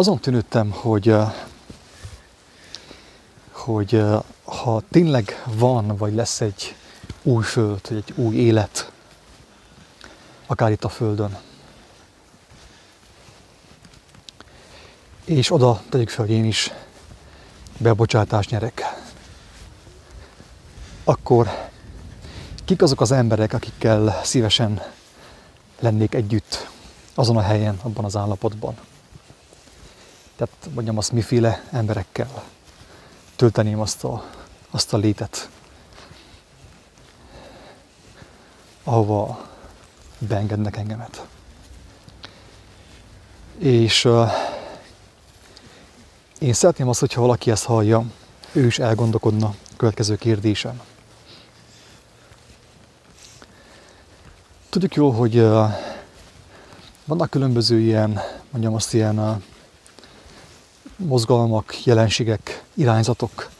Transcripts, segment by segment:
azon tűnődtem, hogy, hogy ha tényleg van, vagy lesz egy új föld, vagy egy új élet, akár itt a Földön, és oda tegyük fel, hogy én is bebocsátást nyerek, akkor kik azok az emberek, akikkel szívesen lennék együtt azon a helyen, abban az állapotban? Tehát mondjam azt, miféle emberekkel tölteném azt a, azt a létet, ahova beengednek engemet. És uh, én szeretném azt, hogyha valaki ezt hallja, ő is elgondolkodna a következő kérdésen. Tudjuk jó, hogy uh, vannak különböző ilyen, mondjam azt, ilyen uh, mozgalmak, jelenségek, irányzatok,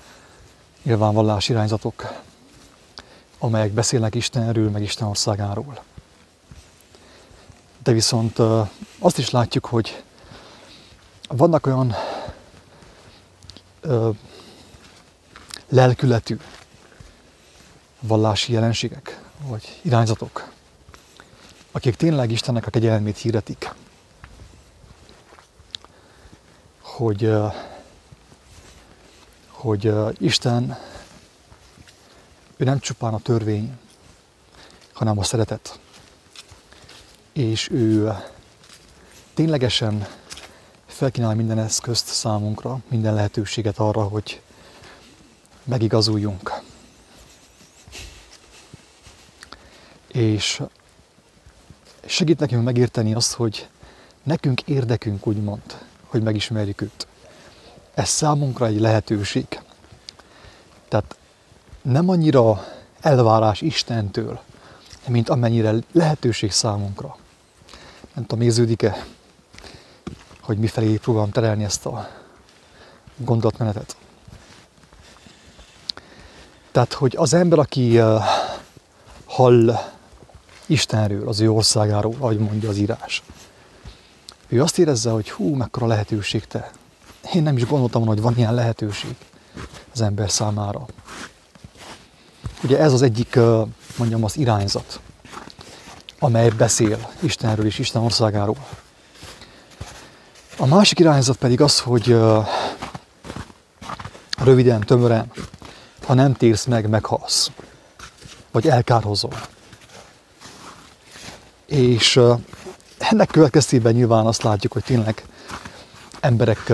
nyilvánvallás irányzatok, amelyek beszélnek Istenről, meg Isten országáról. De viszont azt is látjuk, hogy vannak olyan ö, lelkületű vallási jelenségek, vagy irányzatok, akik tényleg Istennek a kegyelmét hirdetik hogy, hogy Isten ő nem csupán a törvény, hanem a szeretet. És ő ténylegesen felkínál minden eszközt számunkra, minden lehetőséget arra, hogy megigazuljunk. És segít nekünk megérteni azt, hogy nekünk érdekünk, úgymond, hogy megismerjük őt. Ez számunkra egy lehetőség. Tehát nem annyira elvárás Istentől, mint amennyire lehetőség számunkra. Nem tudom, érződik-e, hogy mifelé próbálom terelni ezt a gondolatmenetet. Tehát, hogy az ember, aki hall Istenről, az ő országáról, ahogy mondja az írás, ő azt érezze, hogy hú, mekkora lehetőség te. Én nem is gondoltam hogy van ilyen lehetőség az ember számára. Ugye ez az egyik, mondjam, az irányzat, amely beszél Istenről és Isten országáról. A másik irányzat pedig az, hogy röviden, tömören, ha nem térsz meg, meghalsz. Vagy elkárhozol. És ennek következtében nyilván azt látjuk, hogy tényleg emberek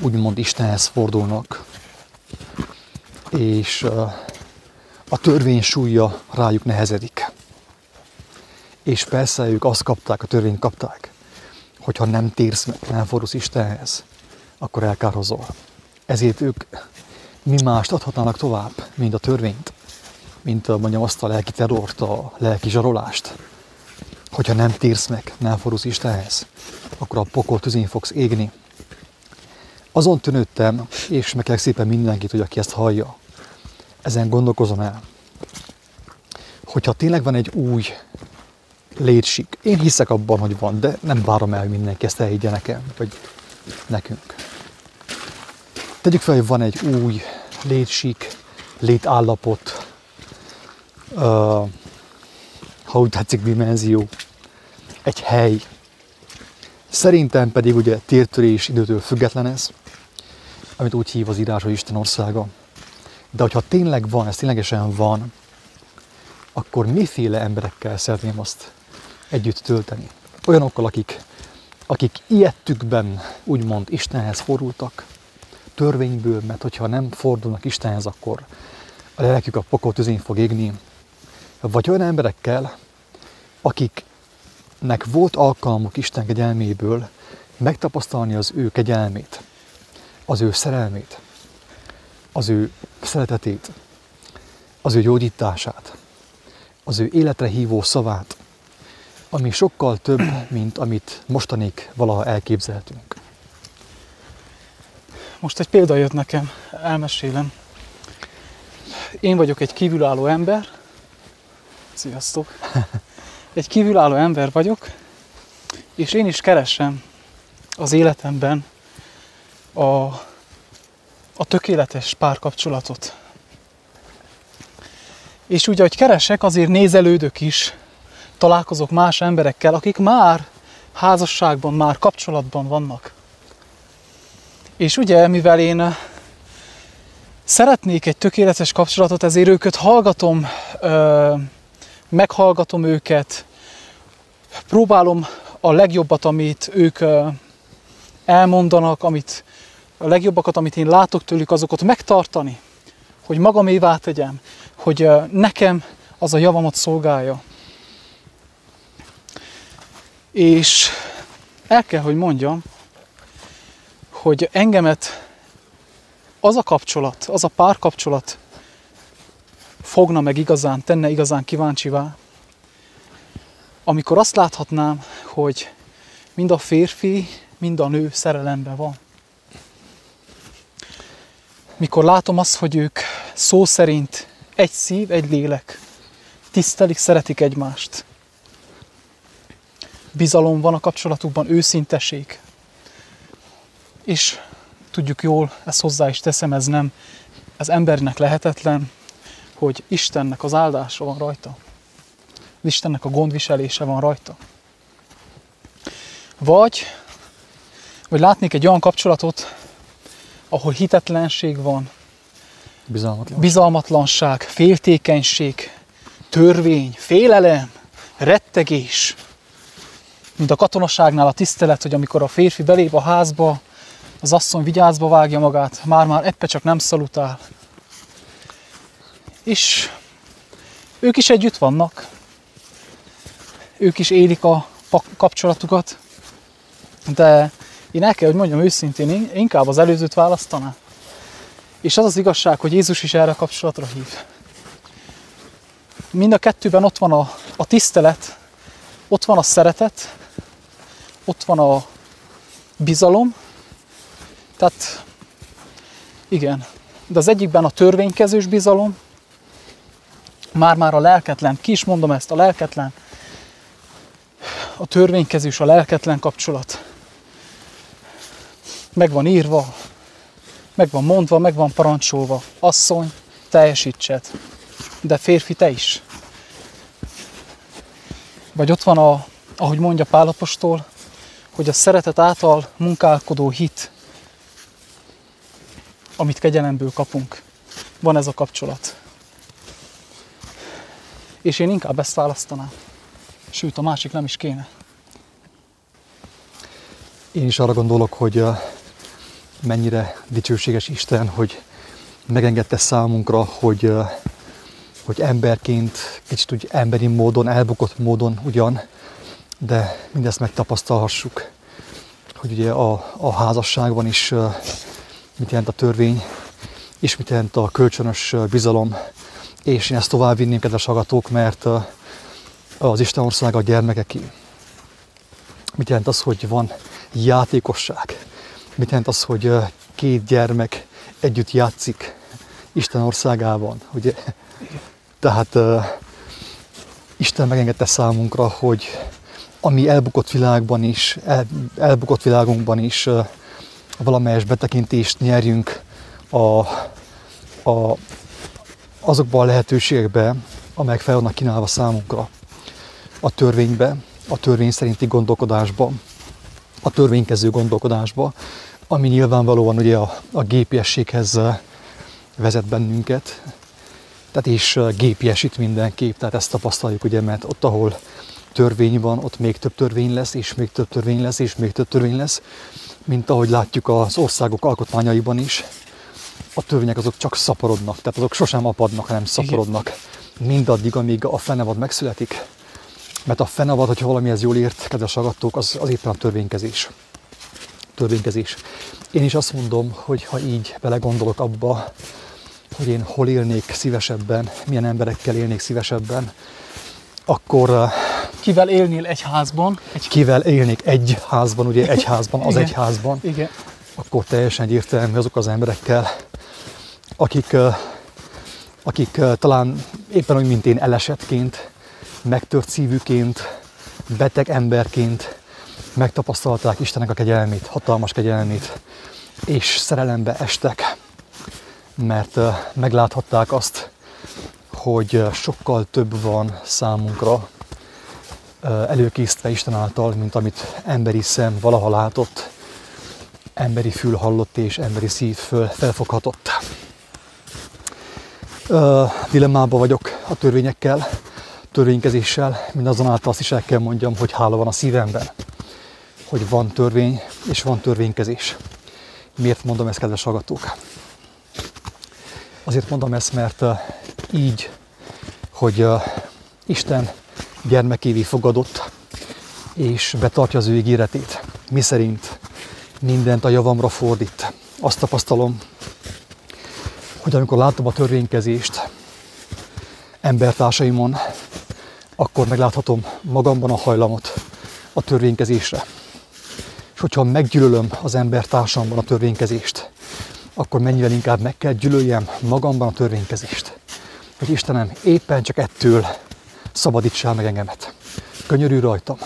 úgymond Istenhez fordulnak, és a törvény súlya rájuk nehezedik. És persze ők azt kapták, a törvényt kapták, hogyha nem térsz meg, nem fordulsz Istenhez, akkor elkárhozol. Ezért ők mi mást adhatnának tovább, mint a törvényt, mint mondjam azt a lelki terrort, a lelki zsarolást, hogyha nem térsz meg, nem fordulsz Istenhez, akkor a pokol tüzén fogsz égni. Azon tűnődtem, és meg szépen mindenkit, hogy aki ezt hallja, ezen gondolkozom el, hogyha tényleg van egy új létsik, én hiszek abban, hogy van, de nem várom el, hogy mindenki ezt elhiggye nekem, vagy nekünk. Tegyük fel, hogy van egy új létsik, létállapot, ha úgy tetszik, dimenzió, egy hely. Szerintem pedig ugye tértörés időtől független ez, amit úgy hív az írás, hogy Isten országa. De hogyha tényleg van, ez ténylegesen van, akkor miféle emberekkel szeretném azt együtt tölteni? Olyanokkal, akik, akik ilyettükben úgymond Istenhez fordultak, törvényből, mert hogyha nem fordulnak Istenhez, akkor a lelkük a pokol tüzén fog égni, vagy olyan emberekkel, akiknek volt alkalmuk Isten kegyelméből megtapasztalni az ő kegyelmét, az ő szerelmét, az ő szeretetét, az ő gyógyítását, az ő életre hívó szavát, ami sokkal több, mint amit mostanig valaha elképzeltünk. Most egy példa jött nekem, elmesélem. Én vagyok egy kívülálló ember, Sziasztok! Egy kívülálló ember vagyok, és én is keresem az életemben a, a tökéletes párkapcsolatot. És úgy, ahogy keresek, azért nézelődök is, találkozok más emberekkel, akik már házasságban, már kapcsolatban vannak. És ugye, mivel én szeretnék egy tökéletes kapcsolatot, ezért őket hallgatom, meghallgatom őket, próbálom a legjobbat, amit ők elmondanak, amit, a legjobbakat, amit én látok tőlük, azokat megtartani, hogy magamévá tegyem, hogy nekem az a javamat szolgálja. És el kell, hogy mondjam, hogy engemet az a kapcsolat, az a párkapcsolat fogna meg igazán, tenne igazán kíváncsivá, amikor azt láthatnám, hogy mind a férfi, mind a nő szerelemben van. Mikor látom azt, hogy ők szó szerint egy szív, egy lélek, tisztelik, szeretik egymást. Bizalom van a kapcsolatukban, őszinteség. És tudjuk jól, ezt hozzá is teszem, ez nem, ez embernek lehetetlen, hogy Istennek az áldása van rajta. Istennek a gondviselése van rajta. Vagy, vagy látnék egy olyan kapcsolatot, ahol hitetlenség van, bizalmatlanság, bizalmatlanság féltékenység, törvény, félelem, rettegés, mint a katonaságnál a tisztelet, hogy amikor a férfi belép a házba, az asszony vigyázba vágja magát, már-már eppe csak nem szalutál. És ők is együtt vannak, ők is élik a kapcsolatukat, de én el kell, hogy mondjam őszintén, én inkább az előzőt választanám. És az az igazság, hogy Jézus is erre a kapcsolatra hív. Mind a kettőben ott van a, a tisztelet, ott van a szeretet, ott van a bizalom, tehát igen, de az egyikben a törvénykezős bizalom, már-már a lelketlen, ki is mondom ezt, a lelketlen, a törvénykezős, a lelketlen kapcsolat. Meg van írva, meg van mondva, meg van parancsolva. Asszony, teljesítsed. De férfi, te is. Vagy ott van, a, ahogy mondja Pálapostól, hogy a szeretet által munkálkodó hit, amit kegyelemből kapunk. Van ez a kapcsolat. És én inkább ezt választanám. Sőt, a másik nem is kéne. Én is arra gondolok, hogy mennyire dicsőséges Isten, hogy megengedte számunkra, hogy, hogy emberként, kicsit úgy emberi módon, elbukott módon ugyan, de mindezt megtapasztalhassuk, hogy ugye a, a házasságban is mit jelent a törvény, és mit jelent a kölcsönös bizalom, és én ezt tovább vinném, kedves hallgatók, mert az Isten ország a gyermekeké. Mit jelent az, hogy van játékosság? Mit jelent az, hogy két gyermek együtt játszik Isten országában? Ugye? Tehát uh, Isten megengedte számunkra, hogy ami elbukott világban is, el, elbukott világunkban is uh, valamelyes betekintést nyerjünk a, a, azokban a lehetőségekbe, amelyek fel vannak kínálva számunkra a törvénybe, a törvény szerinti gondolkodásba, a törvénykező gondolkodásba, ami nyilvánvalóan ugye a, a gépiességhez vezet bennünket, tehát és gépiesít mindenképp, tehát ezt tapasztaljuk ugye, mert ott, ahol törvény van, ott még több törvény lesz, és még több törvény lesz, és még több törvény lesz, mint ahogy látjuk az országok alkotmányaiban is. A törvények azok csak szaporodnak, tehát azok sosem apadnak, hanem szaporodnak. Mindaddig, amíg a fenevad megszületik. Mert a fenevad, hogyha valamihez jól ért, kedves agattók, az, az éppen a törvénykezés. Törvénykezés. Én is azt mondom, hogy ha így belegondolok abba, hogy én hol élnék szívesebben, milyen emberekkel élnék szívesebben, akkor... Eh, kivel élnél egy házban? Egy... Kivel élnék egy házban, ugye egy házban, az egy házban. Igen. Akkor teljesen egyértelmű azok az emberekkel, akik, akik talán éppen úgy, mint én elesetként, megtört szívűként, beteg emberként, megtapasztalták Istennek a kegyelmét, hatalmas kegyelmét, és szerelembe estek, mert megláthatták azt, hogy sokkal több van számunkra előkészítve Isten által, mint amit emberi szem valaha látott, emberi fül hallott és emberi szív föl, felfoghatott. Dilemmába vagyok a törvényekkel, törvénykezéssel, mindazonáltal azt is el kell mondjam, hogy hála van a szívemben, hogy van törvény és van törvénykezés. Miért mondom ezt, kedves hallgatók? Azért mondom ezt, mert így, hogy Isten gyermekévé fogadott, és betartja az ő ígéretét, mi szerint mindent a javamra fordít. Azt tapasztalom, hogy amikor látom a törvénykezést embertársaimon, akkor megláthatom magamban a hajlamot a törvénykezésre. És hogyha meggyűlölöm az embertársamban a törvénykezést, akkor mennyivel inkább meg kell gyűlöljem magamban a törvénykezést. Hogy Istenem, éppen csak ettől szabadítsál meg engemet. Könyörű rajtam,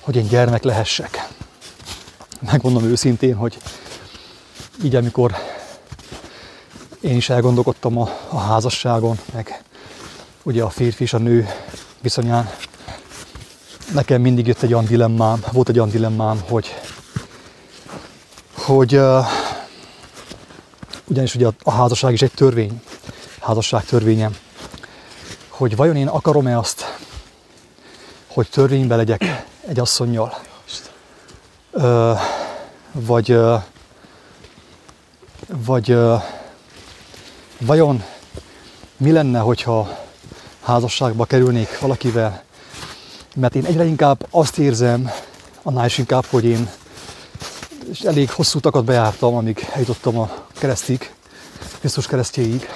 hogy én gyermek lehessek. Megmondom őszintén, hogy így amikor én is elgondolkodtam a, a házasságon, meg ugye a férfi és a nő viszonyán, nekem mindig jött egy olyan dilemmám, volt egy olyan dilemmám, hogy, hogy uh, ugyanis ugye a, a házasság is egy törvény, házasság törvényem, hogy vajon én akarom-e azt, hogy törvénybe legyek egy asszonynal, ö, vagy, ö, vagy ö, vajon mi lenne, hogyha házasságba kerülnék valakivel, mert én egyre inkább azt érzem, annál is inkább, hogy én és elég hosszú utakat bejártam, amíg eljutottam a keresztig, Krisztus keresztjéig.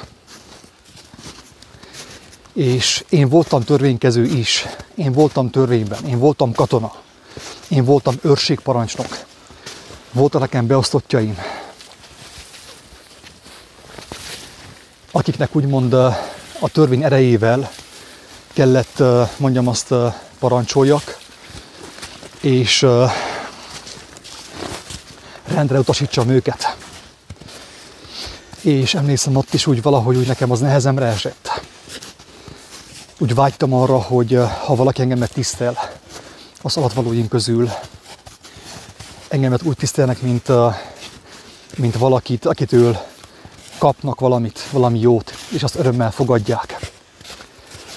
És én voltam törvénykező is, én voltam törvényben, én voltam katona, én voltam őrségparancsnok, voltak nekem beosztottjaim, akiknek úgymond a törvény erejével kellett, mondjam azt, parancsoljak, és rendre utasítsam őket. És emlékszem ott is úgy valahogy úgy nekem az nehezemre esett. Úgy vágytam arra, hogy ha valaki engemet tisztel, az alatvalóim közül engemet úgy tisztelnek, mint, mint valakit, akitől kapnak valamit, valami jót, és azt örömmel fogadják.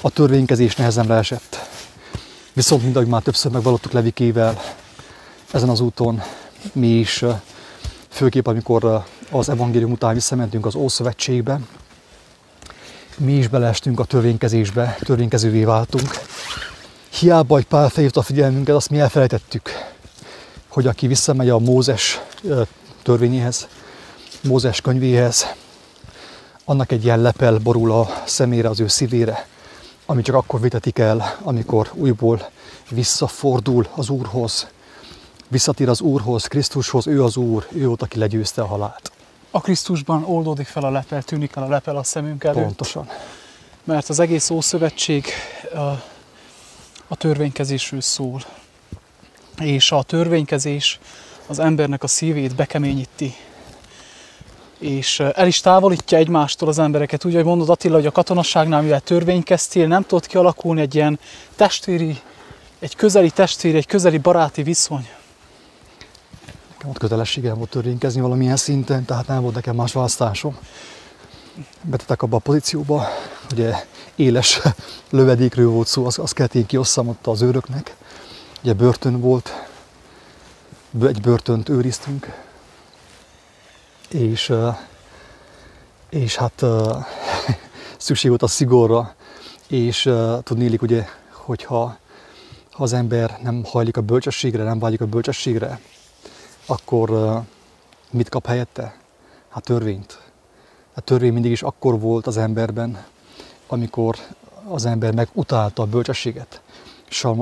A törvénykezés nehezemre esett. Viszont, mint ahogy már többször megvalottuk Levikével, ezen az úton mi is, főképp amikor az evangélium után visszamentünk az Ószövetségbe, mi is beleestünk a törvénykezésbe, törvénykezővé váltunk. Hiába, hogy Pál felhívta a figyelmünket, azt mi elfelejtettük, hogy aki visszamegy a Mózes törvényéhez, Mózes könyvéhez, annak egy ilyen lepel borul a szemére, az ő szívére, ami csak akkor vitetik el, amikor újból visszafordul az Úrhoz, visszatér az Úrhoz, Krisztushoz, ő az Úr, ő volt, aki legyőzte a halált. A Krisztusban oldódik fel a lepel, tűnik el a lepel a szemünk előtt. Pontosan. Mert az egész Ószövetség a, a törvénykezésről szól. És a törvénykezés az embernek a szívét bekeményíti, és el is távolítja egymástól az embereket. Úgy, hogy mondod Attila, hogy a katonasságnál, mivel törvénykeztél, nem tudott kialakulni egy ilyen testvéri, egy közeli testvéri, egy közeli baráti viszony. Nekem ott kötelességem volt törvénykezni valamilyen szinten, tehát nem volt nekem más választásom. Betettek abba a pozícióba, ugye éles lövedékről volt szó, azt, azt kellett én kiosszam ott az őröknek. Ugye börtön volt, egy börtönt őriztünk, és, és hát szükség volt a szigorra, és tudnélik ugye, hogyha ha az ember nem hajlik a bölcsességre, nem vágyik a bölcsességre, akkor mit kap helyette? Hát törvényt. A törvény mindig is akkor volt az emberben, amikor az ember megutálta a bölcsességet.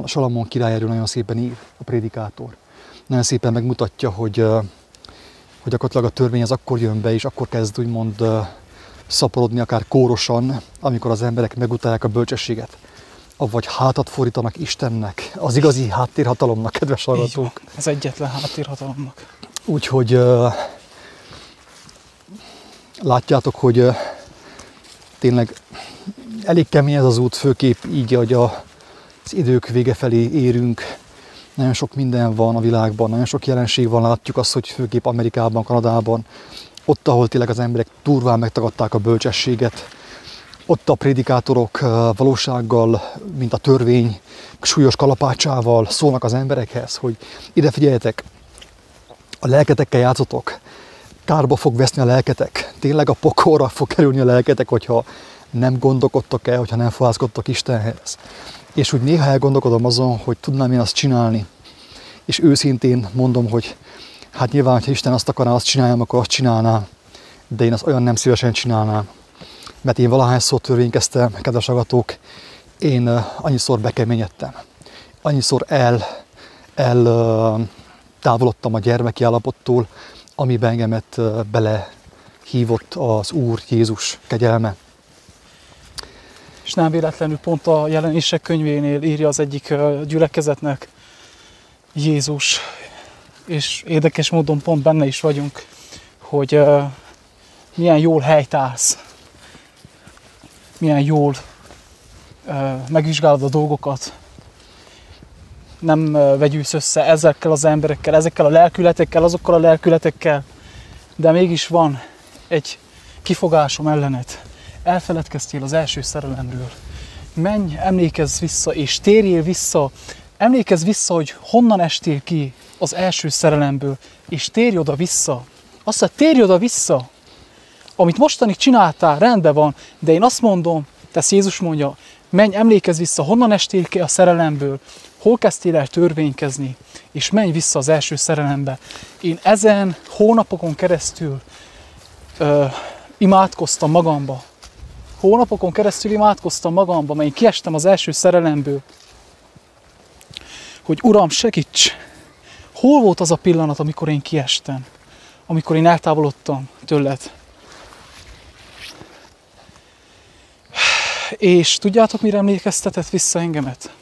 Salamon király erről nagyon szépen ír, a prédikátor. Nagyon szépen megmutatja, hogy hogy gyakorlatilag a törvény az akkor jön be, és akkor kezd úgymond szaporodni akár kórosan, amikor az emberek megutálják a bölcsességet. avagy hátat fordítanak Istennek, az igazi háttérhatalomnak, kedves hallgatók. Az egyetlen háttérhatalomnak. Úgyhogy uh, látjátok, hogy uh, tényleg elég kemény ez az út, főképp így, hogy az idők vége felé érünk. Nagyon sok minden van a világban, nagyon sok jelenség van, látjuk azt, hogy főképp Amerikában, Kanadában, ott, ahol tényleg az emberek durván megtagadták a bölcsességet, ott a prédikátorok valósággal, mint a törvény, súlyos kalapácsával szólnak az emberekhez, hogy ide figyeljetek, a lelketekkel játszotok, kárba fog veszni a lelketek, tényleg a pokolra fog kerülni a lelketek, hogyha nem gondolkodtok el, hogyha nem fohászkodtok Istenhez. És úgy néha elgondolkodom azon, hogy tudnám én azt csinálni. És őszintén mondom, hogy hát nyilván, ha Isten azt akarná, azt csináljam, akkor azt csinálnám. De én azt olyan nem szívesen csinálnám. Mert én valahányszor törvénykeztem, kedves agatók, én annyiszor bekeményedtem. Annyiszor el, el távolodtam a gyermeki állapottól, amiben engemet bele hívott az Úr Jézus kegyelme. És nem véletlenül pont a jelenések könyvénél írja az egyik gyülekezetnek Jézus, és érdekes módon pont benne is vagyunk, hogy milyen jól helytálsz, milyen jól ö, megvizsgálod a dolgokat, nem vegyülsz össze ezekkel az emberekkel, ezekkel a lelkületekkel, azokkal a lelkületekkel, de mégis van egy kifogásom ellenet. Elfeledkeztél az első szerelemről. Menj, emlékezz vissza, és térjél vissza. Emlékezz vissza, hogy honnan estél ki az első szerelemből, és térj oda vissza. Azt mondja, térj oda vissza. Amit mostanig csináltál, rendben van, de én azt mondom, tesz Jézus mondja, menj, emlékezz vissza, honnan estél ki a szerelemből, hol kezdtél el törvénykezni, és menj vissza az első szerelembe. Én ezen hónapokon keresztül ö, imádkoztam magamba. Hónapokon keresztül imádkoztam magamba, mert én kiestem az első szerelemből. Hogy Uram, segíts! Hol volt az a pillanat, amikor én kiestem? Amikor én eltávolodtam tőled? És tudjátok, mire emlékeztetett vissza engemet?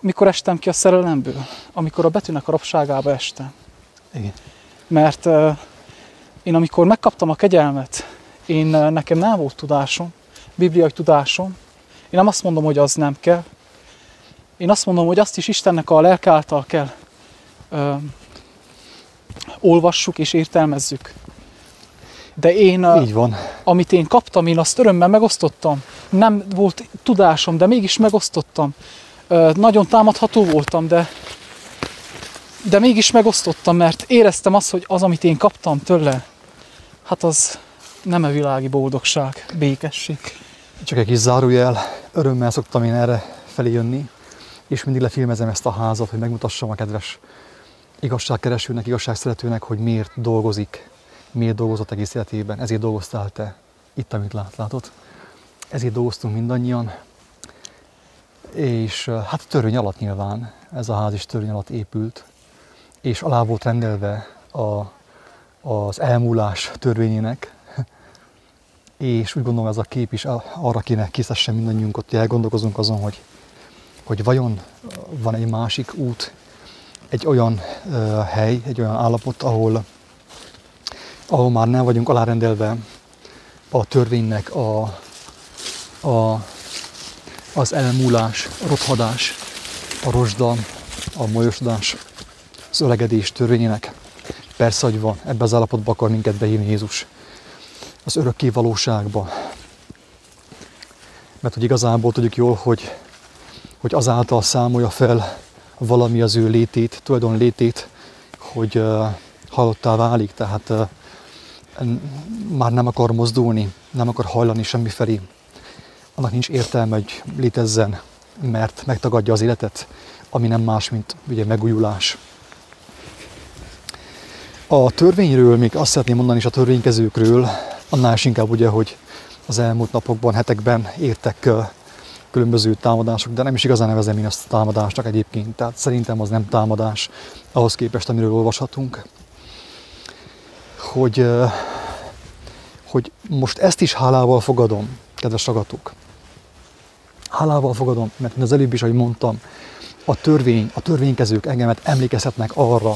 Mikor estem ki a szerelemből? Amikor a betűnek a rabságába estem. Igen. Mert uh, én amikor megkaptam a kegyelmet, én uh, nekem nem volt tudásom, bibliai tudásom. Én nem azt mondom, hogy az nem kell. Én azt mondom, hogy azt is Istennek a lelke által kell uh, olvassuk és értelmezzük. De én, uh, Így van. amit én kaptam, én azt örömmel megosztottam. Nem volt tudásom, de mégis megosztottam. Ö, nagyon támadható voltam, de, de mégis megosztottam, mert éreztem azt, hogy az, amit én kaptam tőle, hát az nem a világi boldogság, békesség. Csak egy kis zárójel, örömmel szoktam én erre felé jönni, és mindig lefilmezem ezt a házat, hogy megmutassam a kedves igazságkeresőnek, igazságszeretőnek, hogy miért dolgozik, miért dolgozott egész életében, ezért dolgoztál te itt, amit lát, látod. Ezért dolgoztunk mindannyian, és hát törvény alatt nyilván, ez a ház is törvény alatt épült, és alá volt rendelve a, az elmúlás törvényének, és úgy gondolom ez a kép is arra kéne kiszessen mindannyiunkat, hogy elgondolkozunk azon, hogy, hogy vajon van egy másik út, egy olyan uh, hely, egy olyan állapot, ahol, ahol már nem vagyunk alárendelve a törvénynek a, a, az elmúlás, a rothadás, a rozsda, a molyosodás, az öregedés törvényének. Persze, hogy van, ebbe az állapotba akar minket behívni Jézus. Az örökké valóságba. Mert hogy igazából tudjuk jól, hogy, hogy azáltal számolja fel valami az ő létét, tulajdon létét, hogy uh, halottá válik, tehát uh, már nem akar mozdulni, nem akar hajlani semmi felé. Annak nincs értelme, hogy létezzen, mert megtagadja az életet, ami nem más, mint ugye megújulás. A törvényről még azt szeretném mondani, és a törvénykezőkről, annál is inkább ugye, hogy az elmúlt napokban, hetekben értek különböző támadások, de nem is igazán nevezem én azt támadásnak egyébként. Tehát szerintem az nem támadás ahhoz képest, amiről olvashatunk. Hogy, hogy most ezt is hálával fogadom, kedves ragatók. Hálával fogadom, mert az előbb is, ahogy mondtam, a törvény, a törvénykezők engemet emlékezhetnek arra,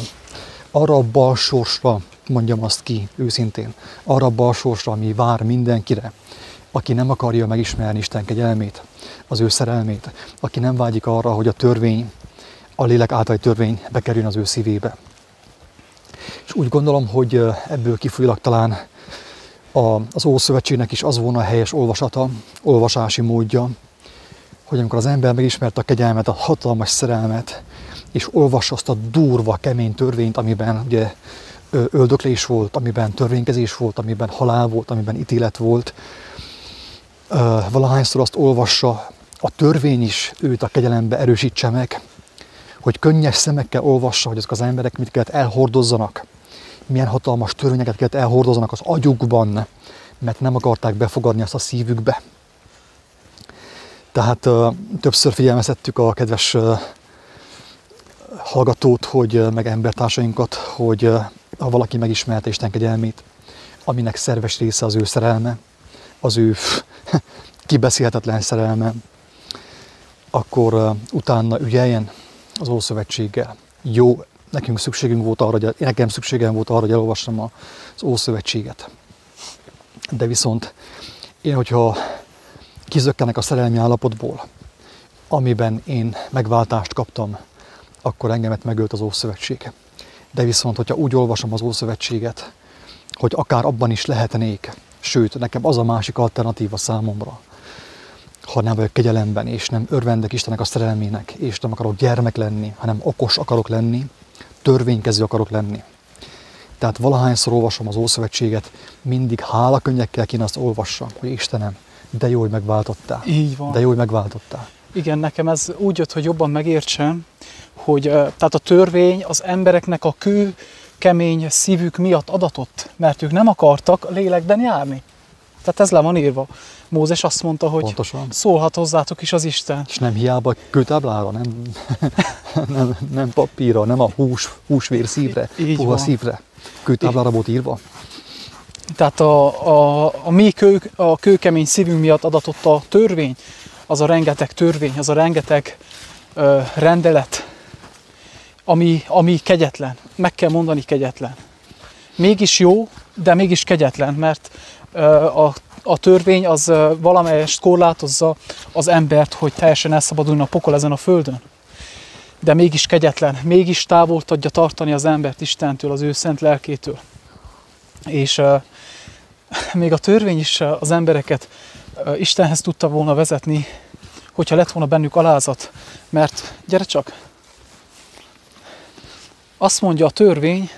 arra a balsorsra, mondjam azt ki őszintén, arra a balsorsra, ami vár mindenkire, aki nem akarja megismerni Isten kegyelmét, az ő szerelmét, aki nem vágyik arra, hogy a törvény, a lélek által törvény bekerüljön az ő szívébe. És úgy gondolom, hogy ebből kifolyólag talán a, az Ószövetségnek is az volna a helyes olvasata, olvasási módja, hogy amikor az ember megismerte a kegyelmet, a hatalmas szerelmet, és olvassa azt a durva, kemény törvényt, amiben ugye öldöklés volt, amiben törvénykezés volt, amiben halál volt, amiben ítélet volt, valahányszor azt olvassa, a törvény is őt a kegyelembe erősítse meg, hogy könnyes szemekkel olvassa, hogy azok az emberek mit kellett elhordozzanak, milyen hatalmas törvényeket kellett elhordozzanak az agyukban, mert nem akarták befogadni azt a szívükbe. Tehát többször figyelmeztettük a kedves hallgatót, hogy meg embertársainkat, hogy ha valaki megismerte Isten kegyelmét, aminek szerves része az ő szerelme, az ő kibeszélhetetlen szerelme, akkor utána ügyeljen az Ószövetséggel. Jó, nekünk szükségünk volt arra, nekem szükségem volt arra, hogy elolvassam az Ószövetséget. De viszont én, hogyha kizökkenek a szerelmi állapotból, amiben én megváltást kaptam, akkor engemet megölt az Ószövetség. De viszont, hogyha úgy olvasom az Ószövetséget, hogy akár abban is lehetnék, sőt, nekem az a másik alternatíva számomra, ha nem vagyok kegyelemben, és nem örvendek Istennek a szerelmének, és nem akarok gyermek lenni, hanem okos akarok lenni, törvénykező akarok lenni. Tehát valahányszor olvasom az Ószövetséget, mindig hálakönnyekkel kéne azt olvassam, hogy Istenem, de jó, hogy megváltottál. Így van. De jó, hogy megváltottál. Igen, nekem ez úgy jött, hogy jobban megértsem, hogy tehát a törvény az embereknek a kő, kemény szívük miatt adatott, mert ők nem akartak lélekben járni. Tehát ez le van írva. Mózes azt mondta, hogy Pontosan. szólhat hozzátok is az Isten. És nem hiába kőtáblára, nem, nem, nem papírra, nem a hús, húsvér szívre, Így puha van. szívre. Kőtáblára volt írva. Tehát a, a, a mi kő, a kőkemény szívünk miatt adatott a törvény, az a rengeteg törvény, az a rengeteg ö, rendelet, ami, ami kegyetlen. Meg kell mondani kegyetlen. Mégis jó, de mégis kegyetlen, mert a, a törvény az valamelyest korlátozza az embert, hogy teljesen elszabaduljon a pokol ezen a földön. De mégis kegyetlen, mégis távol tudja tartani az embert Istentől, az ő szent lelkétől. És még a törvény is az embereket Istenhez tudta volna vezetni, hogyha lett volna bennük alázat. Mert gyere csak, azt mondja a törvény,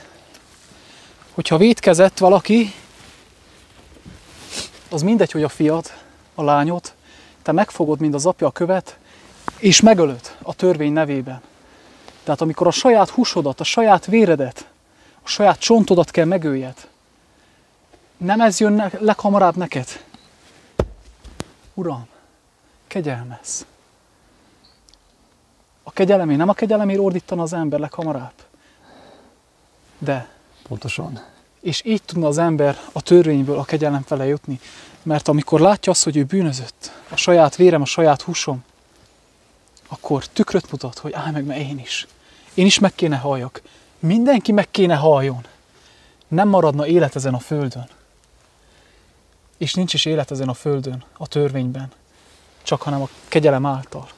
hogyha vétkezett valaki, az mindegy, hogy a fiat, a lányot, te megfogod, mint az apja a követ, és megölöd a törvény nevében. Tehát amikor a saját húsodat, a saját véredet, a saját csontodat kell megöljed, nem ez jön ne- leghamarabb neked? Uram, kegyelmez. A kegyelemé, nem a kegyelemért ordítana az ember leghamarabb. De, Pontosan. és így tudna az ember a törvényből a kegyelem fele jutni. Mert amikor látja azt, hogy ő bűnözött, a saját vérem, a saját húsom, akkor tükröt mutat, hogy állj meg, mert én is. Én is meg kéne halljak. Mindenki meg kéne halljon. Nem maradna élet ezen a földön. És nincs is élet ezen a földön, a törvényben. Csak hanem a kegyelem által.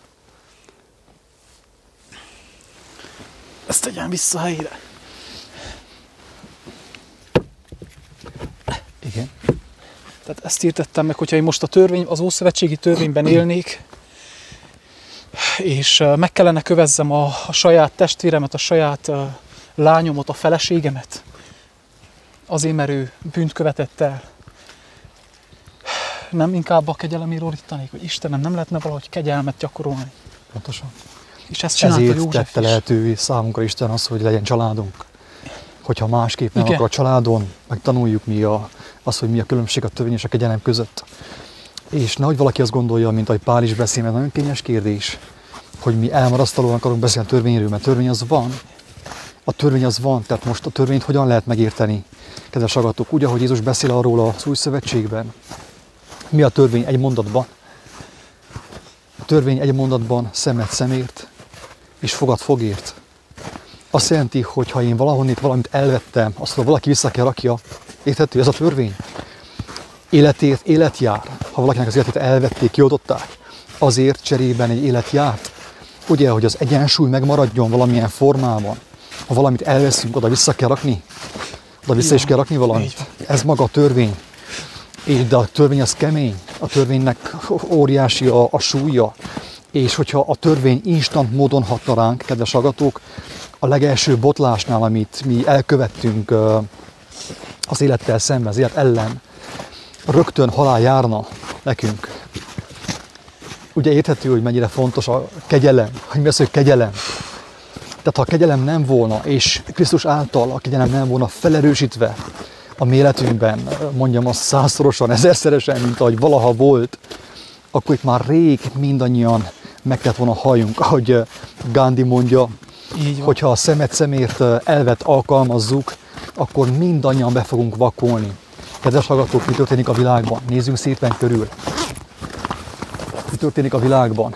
Ezt tegyen vissza helyre. Igen. Tehát ezt írtettem meg, hogyha én most a törvény, az Ószövetségi törvényben élnék, és meg kellene kövezzem a, a saját testvéremet, a saját uh, lányomat, a feleségemet, azért, mert ő bűnt követett el. Nem inkább a kegyelemért ordítanék, hogy Istenem, nem lehetne valahogy kegyelmet gyakorolni. Pontosan. És ezt csinálta Ezért József tette is. lehetővé számunkra Isten az, hogy legyen családunk. Hogyha másképp nem, Igen. akkor a családon megtanuljuk mi a, az, hogy mi a különbség a törvény és a kegyelem között. És nehogy valaki azt gondolja, mint ahogy Pál is beszél, mert nagyon kényes kérdés, hogy mi elmarasztalóan akarunk beszélni a törvényről, mert törvény az van. A törvény az van, tehát most a törvényt hogyan lehet megérteni, kedves hallgatók? Úgy, ahogy Jézus beszél arról az új szövetségben. Mi a törvény egy mondatban? törvény egy mondatban szemet szemért, és fogad fogért. Azt jelenti, hogy ha én valahonnét valamit elvettem, azt ha valaki vissza kell rakja, érthető, ez a törvény. Életért élet jár. Ha valakinek az életét elvették, kioltották, azért cserében egy élet járt. Ugye, hogy az egyensúly megmaradjon valamilyen formában. Ha valamit elveszünk, oda vissza kell rakni. Oda vissza is kell rakni valamit. Ez maga a törvény. És de a törvény az kemény. A törvénynek óriási a, a súlya. És hogyha a törvény instant módon hatna ránk, kedves agatók, a legelső botlásnál, amit mi elkövettünk az élettel szemben, az élet ellen, rögtön halál járna nekünk. Ugye érthető, hogy mennyire fontos a kegyelem, hogy mi az, hogy kegyelem. Tehát ha a kegyelem nem volna, és Krisztus által a kegyelem nem volna felerősítve a mi életünkben, mondjam azt százszorosan, ezerszeresen, mint ahogy valaha volt, akkor itt már rég mindannyian meg kellett volna halljunk, ahogy Gandhi mondja, Így van. hogyha a szemet szemért elvet alkalmazzuk, akkor mindannyian be fogunk vakolni. Kedves hallgatók, mi történik a világban? Nézzünk szépen körül. Mi történik a világban?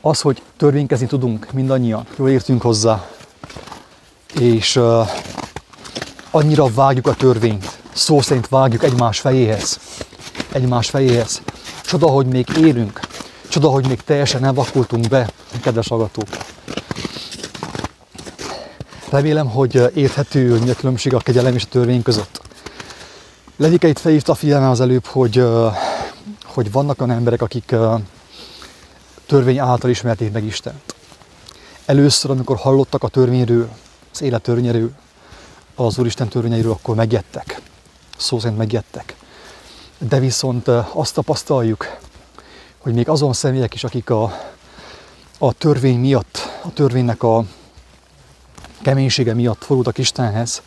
Az, hogy törvénykezni tudunk mindannyian, jól értünk hozzá, és uh, annyira vágjuk a törvényt, szó szerint vágjuk egymás fejéhez, egymás fejéhez. Csoda, hogy még élünk, csoda, hogy még teljesen nem vakultunk be, kedves hallgatók. Remélem, hogy érthető, a különbség a kegyelem és a törvény között. Levike itt felhívta a figyelmem az előbb, hogy, hogy vannak olyan emberek, akik törvény által ismerték meg Istent. Először, amikor hallottak a törvényről, az élet törvényéről, az Úristen törvényeiről, akkor megjettek. Szó szerint megjettek. De viszont azt tapasztaljuk, hogy még azon személyek is, akik a, a törvény miatt, a törvénynek a keménysége miatt fordultak Istenhez,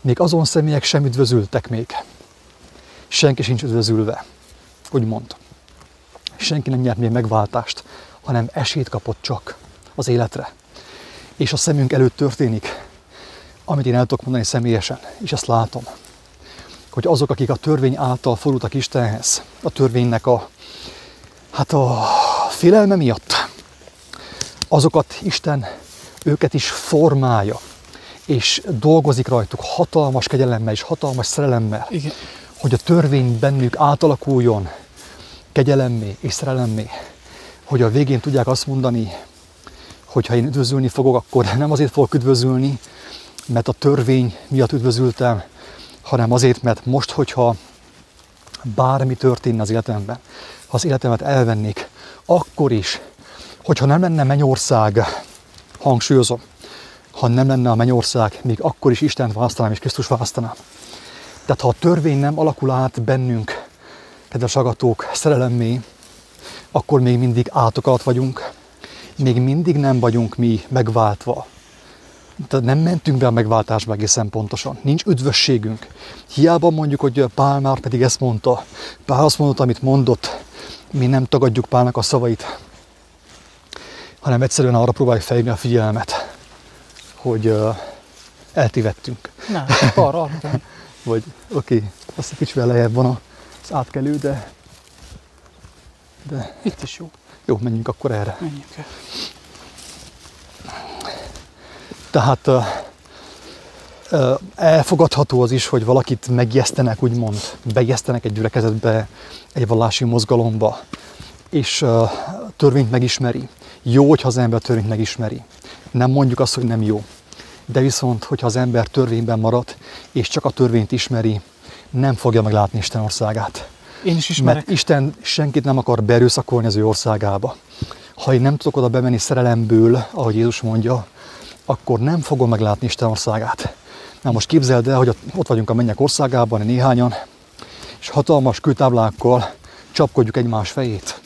még azon személyek sem üdvözültek még. Senki sincs üdvözülve, úgymond. Senki nem nyert még megváltást, hanem esélyt kapott csak az életre. És a szemünk előtt történik, amit én el tudok mondani személyesen, és ezt látom, hogy azok, akik a törvény által fordultak Istenhez, a törvénynek a, hát a félelme miatt, azokat Isten őket is formálja, és dolgozik rajtuk hatalmas kegyelemmel és hatalmas szerelemmel, Igen. hogy a törvény bennük átalakuljon kegyelemmé és szerelemmé, hogy a végén tudják azt mondani, hogy ha én üdvözülni fogok, akkor nem azért fogok üdvözülni, mert a törvény miatt üdvözültem, hanem azért, mert most, hogyha bármi történne az életemben, ha az életemet elvennék, akkor is, hogyha nem lenne mennyország, hangsúlyozom, ha nem lenne a mennyország, még akkor is Istent választanám és Krisztus választanám. Tehát ha a törvény nem alakul át bennünk, kedves agatók, szerelemmé, akkor még mindig átok alatt vagyunk, még mindig nem vagyunk mi megváltva. Tehát nem mentünk be a megváltásba egészen pontosan. Nincs üdvösségünk. Hiába mondjuk, hogy Pál már pedig ezt mondta. Pál azt mondott, amit mondott. Mi nem tagadjuk Pálnak a szavait, hanem egyszerűen arra próbáljuk felhívni a figyelmet, hogy uh, eltévedtünk. Nem, arra. Vagy oké, okay, azt egy kicsivel lejjebb van az átkelő, de, de... Itt is jó. Jó, menjünk akkor erre. Menjünk el. Tehát uh, elfogadható az is, hogy valakit megjesztenek, úgymond, bejesztenek egy gyülekezetbe, egy vallási mozgalomba, és törvényt megismeri. Jó, hogyha az ember törvényt megismeri. Nem mondjuk azt, hogy nem jó. De viszont, hogyha az ember törvényben marad, és csak a törvényt ismeri, nem fogja meglátni Isten országát. Én is ismerek. Mert Isten senkit nem akar berőszakolni az ő országába. Ha én nem tudok oda bemenni szerelemből, ahogy Jézus mondja, akkor nem fogom meglátni Isten országát. Na most képzeld el, hogy ott vagyunk a mennyek országában, néhányan, és hatalmas kőtáblákkal csapkodjuk egymás fejét.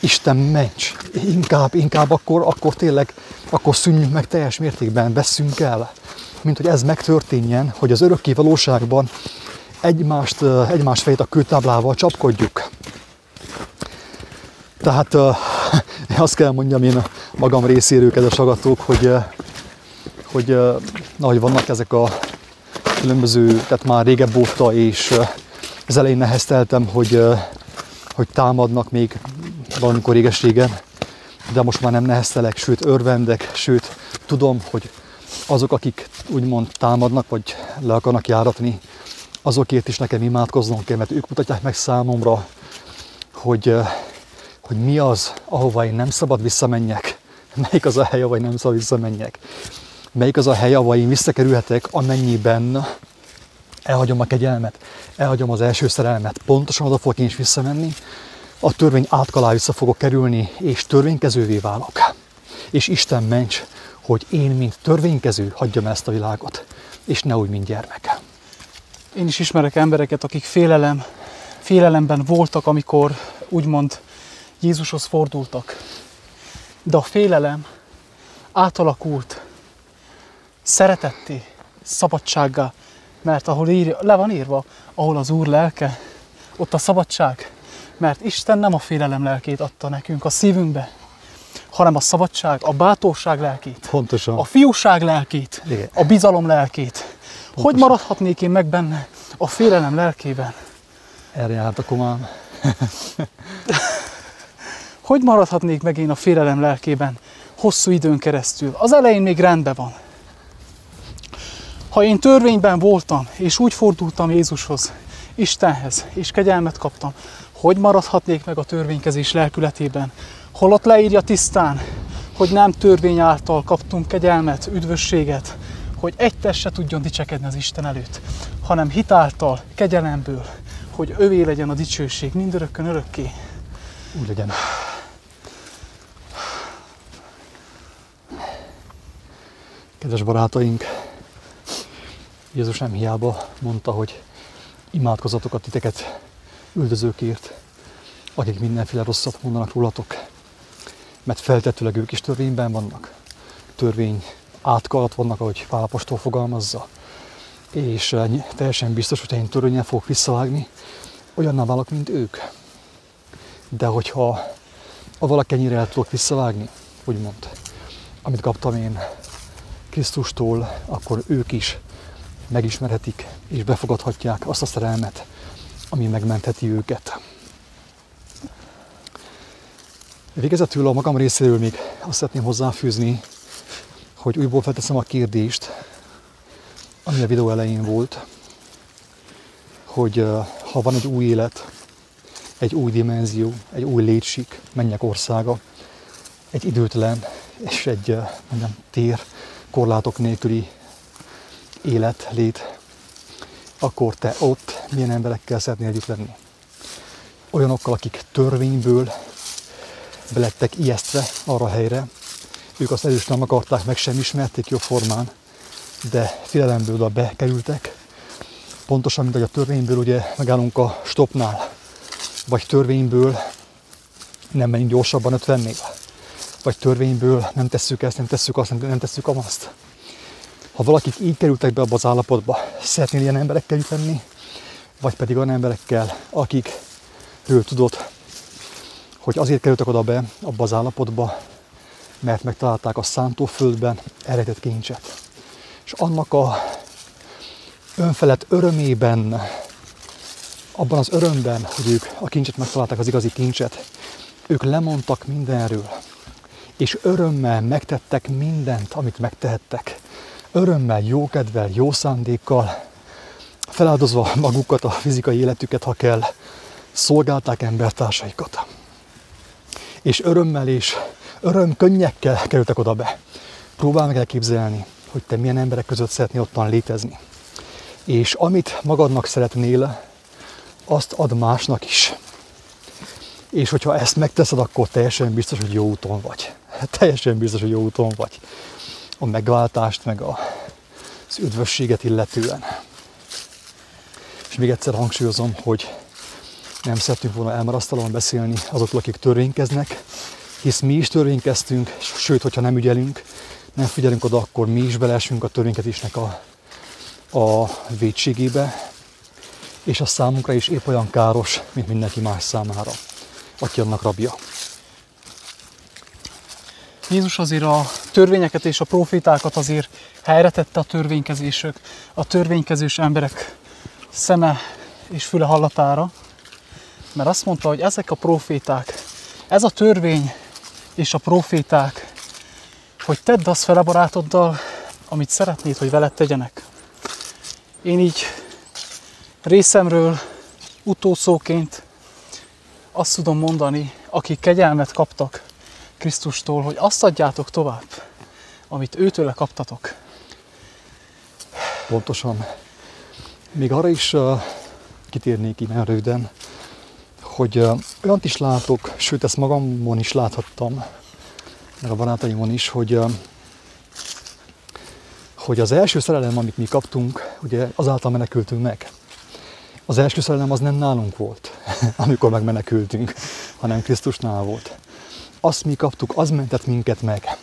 Isten ments, inkább, inkább akkor, akkor tényleg, akkor szűnjünk meg teljes mértékben, veszünk el. Mint hogy ez megtörténjen, hogy az örökké valóságban egymást, egymás fejét a kőtáblával csapkodjuk. Tehát azt kell mondjam én magam részéről, kedves agatók, hogy, hogy na, hogy vannak ezek a különböző, tehát már régebb óta, és az elején nehezteltem, hogy, hogy támadnak még valamikor réges-régen, de most már nem neheztelek, sőt örvendek, sőt tudom, hogy azok, akik úgymond támadnak, vagy le akarnak járatni, azokért is nekem imádkoznom kell, mert ők mutatják meg számomra, hogy, hogy mi az, ahova én nem szabad visszamenjek, melyik az a hely, ahova én nem szabad visszamenjek, melyik az a hely, ahova én visszakerülhetek, amennyiben elhagyom a kegyelmet, elhagyom az első szerelmet, pontosan oda fogok én is visszamenni, a törvény átkalá vissza fogok kerülni, és törvénykezővé válok. És Isten ments, hogy én, mint törvénykező, hagyjam ezt a világot, és ne úgy, mint gyermek. Én is ismerek embereket, akik félelem, félelemben voltak, amikor úgymond Jézushoz fordultak. De a félelem átalakult szeretetté, szabadsággá, mert ahol írja, le van írva, ahol az Úr lelke, ott a szabadság. Mert Isten nem a félelem lelkét adta nekünk a szívünkbe, hanem a szabadság, a bátorság lelkét, Pontosan. a fiúság lelkét, Igen. a bizalom lelkét. Hogy maradhatnék én meg benne a félelem lelkében? Erre járt a komám. Hogy maradhatnék meg én a félelem lelkében hosszú időn keresztül? Az elején még rendben van. Ha én törvényben voltam, és úgy fordultam Jézushoz, Istenhez, és kegyelmet kaptam, hogy maradhatnék meg a törvénykezés lelkületében? Holott leírja tisztán, hogy nem törvény által kaptunk kegyelmet, üdvösséget, hogy egy test se tudjon dicsekedni az Isten előtt, hanem hitáltal, kegyelemből, hogy övé legyen a dicsőség mindörökkön örökké. Úgy legyen. Kedves barátaink, Jézus nem hiába mondta, hogy imádkozatok a titeket üldözőkért, akik mindenféle rosszat mondanak rólatok, mert feltetőleg ők is törvényben vannak. Törvény átka alatt vannak, ahogy Pálapostól fogalmazza. És eh, teljesen biztos, hogy én törvényen fogok visszavágni, olyanná válok, mint ők. De hogyha a valaki ennyire el tudok visszavágni, úgymond, amit kaptam én Krisztustól, akkor ők is megismerhetik és befogadhatják azt a szerelmet, ami megmentheti őket. Végezetül a magam részéről még azt szeretném hozzáfűzni, hogy újból felteszem a kérdést, ami a videó elején volt, hogy ha van egy új élet, egy új dimenzió, egy új létsik, mennyek országa, egy időtlen és egy mondjam, tér, korlátok nélküli élet, lét, akkor te ott milyen emberekkel szeretnél együtt lenni? Olyanokkal, akik törvényből belettek ijesztve arra a helyre, ők azt először nem akarták, meg sem ismerték jó formán, de félelemből oda bekerültek. Pontosan, mint hogy a törvényből ugye megállunk a stopnál, vagy törvényből nem menjünk gyorsabban 50-nél, vagy törvényből nem tesszük ezt, nem tesszük azt, nem tesszük azt. Ha valakik így kerültek be abba az állapotba, szeretnél ilyen emberekkel együtt lenni, vagy pedig olyan emberekkel, akikről tudod, hogy azért kerültek oda be abba az állapotba, mert megtalálták a szántóföldben eredett kincset. És annak a önfelett örömében, abban az örömben, hogy ők a kincset megtalálták, az igazi kincset, ők lemondtak mindenről, és örömmel megtettek mindent, amit megtehettek. Örömmel, jókedvel, jó szándékkal, feláldozva magukat, a fizikai életüket, ha kell, szolgálták embertársaikat. És örömmel és öröm könnyekkel kerültek oda be. Próbálj meg elképzelni, hogy te milyen emberek között szeretnél ottan létezni. És amit magadnak szeretnél, azt ad másnak is. És hogyha ezt megteszed, akkor teljesen biztos, hogy jó úton vagy. Teljesen biztos, hogy jó úton vagy. A megváltást, meg a, az üdvösséget illetően. És még egyszer hangsúlyozom, hogy nem szeretünk volna elmarasztalóan beszélni azokról, akik törvénykeznek, hisz mi is törvénykeztünk, sőt, hogyha nem ügyelünk, nem figyelünk oda, akkor mi is beleesünk a törvénykezésnek a, a védségébe, és a számunkra is épp olyan káros, mint mindenki más számára, aki annak rabja. Jézus azért a törvényeket és a profétákat azért helyre tette a törvénykezésök, a törvénykezős emberek szeme és füle hallatára, mert azt mondta, hogy ezek a proféták Ez a törvény és a proféták, hogy tedd azt fel barátoddal, amit szeretnéd, hogy veled tegyenek. Én így részemről utószóként azt tudom mondani, akik kegyelmet kaptak Krisztustól, hogy azt adjátok tovább, amit őtőle kaptatok. Pontosan. Még arra is uh, kitérnék nagyon röviden, hogy uh, olyant is látok, sőt ezt magamon is láthattam, meg a barátaimon is, hogy uh, hogy az első szerelem, amit mi kaptunk, ugye azáltal menekültünk meg. Az első szerelem az nem nálunk volt, amikor megmenekültünk, hanem Krisztusnál volt. Azt mi kaptuk, az mentett minket meg.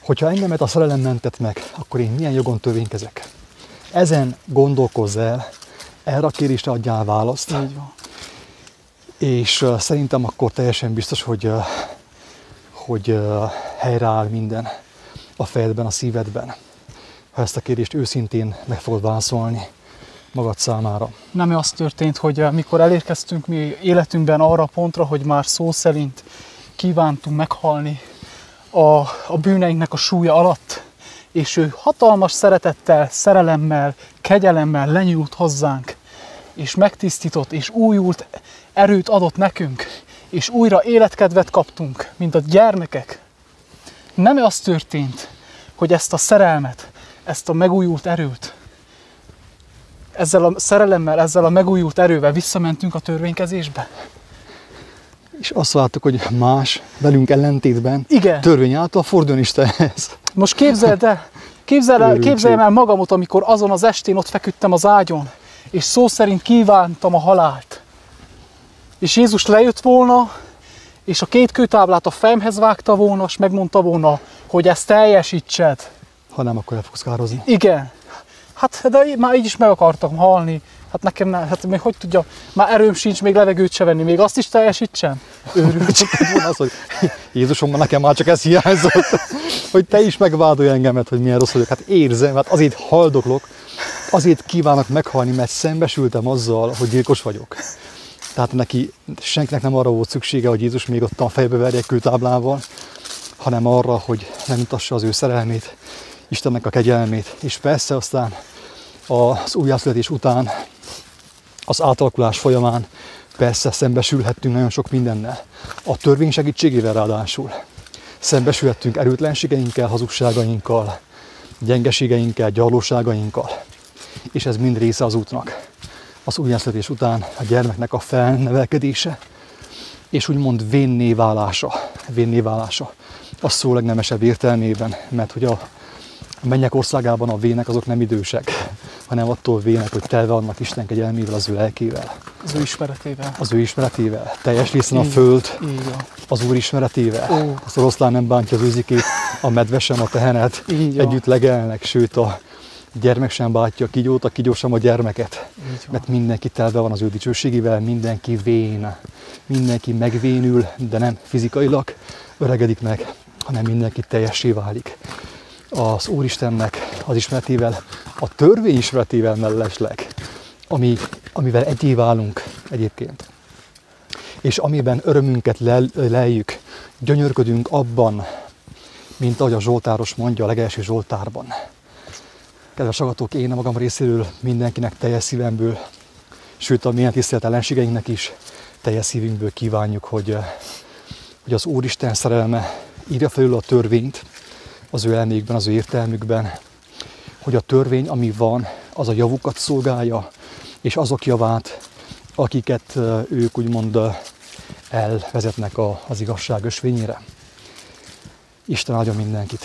Hogyha engemet a szerelem mentett meg, akkor én milyen jogon törvénykezek? Ezen gondolkozz el, erre a kérésre adjál választ. Így van. És uh, szerintem akkor teljesen biztos, hogy, uh, hogy uh, helyreáll minden a fejedben, a szívedben. Ha ezt a kérést őszintén meg fogod válaszolni magad számára. Nem az történt, hogy mikor elérkeztünk mi életünkben arra a pontra, hogy már szó szerint kívántunk meghalni a, a bűneinknek a súlya alatt, és ő hatalmas szeretettel, szerelemmel, kegyelemmel lenyúlt hozzánk, és megtisztított, és újult erőt adott nekünk, és újra életkedvet kaptunk, mint a gyermekek. Nem az történt, hogy ezt a szerelmet, ezt a megújult erőt, ezzel a szerelemmel, ezzel a megújult erővel visszamentünk a törvénykezésbe? És azt láttuk, hogy más, velünk ellentétben, Igen. törvény által forduljon Istenhez. Most képzeld el, képzeld el, képzeljem el magamot, amikor azon az estén ott feküdtem az ágyon, és szó szerint kívántam a halált. És Jézus lejött volna, és a két kőtáblát a fejemhez vágta volna, és megmondta volna, hogy ezt teljesítsed. Ha nem, akkor el fogsz kározni. Igen. Hát de már így is meg akartam halni. Hát nekem nem, hát még hogy tudja, már erőm sincs még levegőt se venni, még azt is teljesítsem? Őrült. Az, hogy Jézusom, nekem már csak ez hiányzott, hogy te is megvádolj engemet, hogy milyen rossz vagyok. Hát érzem, hát azért haldoklok, azért kívánok meghalni, mert szembesültem azzal, hogy gyilkos vagyok. Tehát neki, senkinek nem arra volt szüksége, hogy Jézus még ott a fejbe verje kőtáblával, hanem arra, hogy megmutassa az ő szerelmét, Istennek a kegyelmét. És persze aztán az újjászületés után, az átalakulás folyamán persze szembesülhettünk nagyon sok mindennel. A törvény segítségével ráadásul. Szembesülhettünk erőtlenségeinkkel, hazugságainkkal, gyengeségeinkkel, gyarlóságainkkal. És ez mind része az útnak. Az újjászületés után a gyermeknek a felnevelkedése, és úgymond vénné válása. Vénné válása. A szó legnemesebb értelmében, mert hogy a mennyek országában a vének azok nem idősek, hanem attól vének, hogy telve vannak Isten kegyelmével, az ő lelkével, Az ő ismeretével. az ő ismeretével. Teljes részen a föld Így van. az Úr ismeretével. Ó. Az oroszlán nem bántja az őzikét, a medve sem a tehenet. Így van. Együtt legelnek, sőt a gyermek sem bántja a kigyót, a kigyó sem a gyermeket. Mert mindenki telve van az ő dicsőségével, mindenki vén, mindenki megvénül, de nem fizikailag öregedik meg, hanem mindenki teljessé válik. Az Úristennek az ismeretével, a törvény ismeretével mellesleg, ami, amivel egyé válunk egyébként. És amiben örömünket lel, leljük, gyönyörködünk abban, mint ahogy a Zsoltáros mondja a legelső Zsoltárban. Kedves agatók, én a magam részéről mindenkinek teljes szívemből, sőt a milyen tisztelt ellenségeinknek is teljes szívünkből kívánjuk, hogy, hogy az Úristen szerelme írja felül a törvényt az ő elmékben, az ő értelmükben, hogy a törvény, ami van, az a javukat szolgálja, és azok javát, akiket ők úgymond elvezetnek az igazság ösvényére. Isten áldja mindenkit!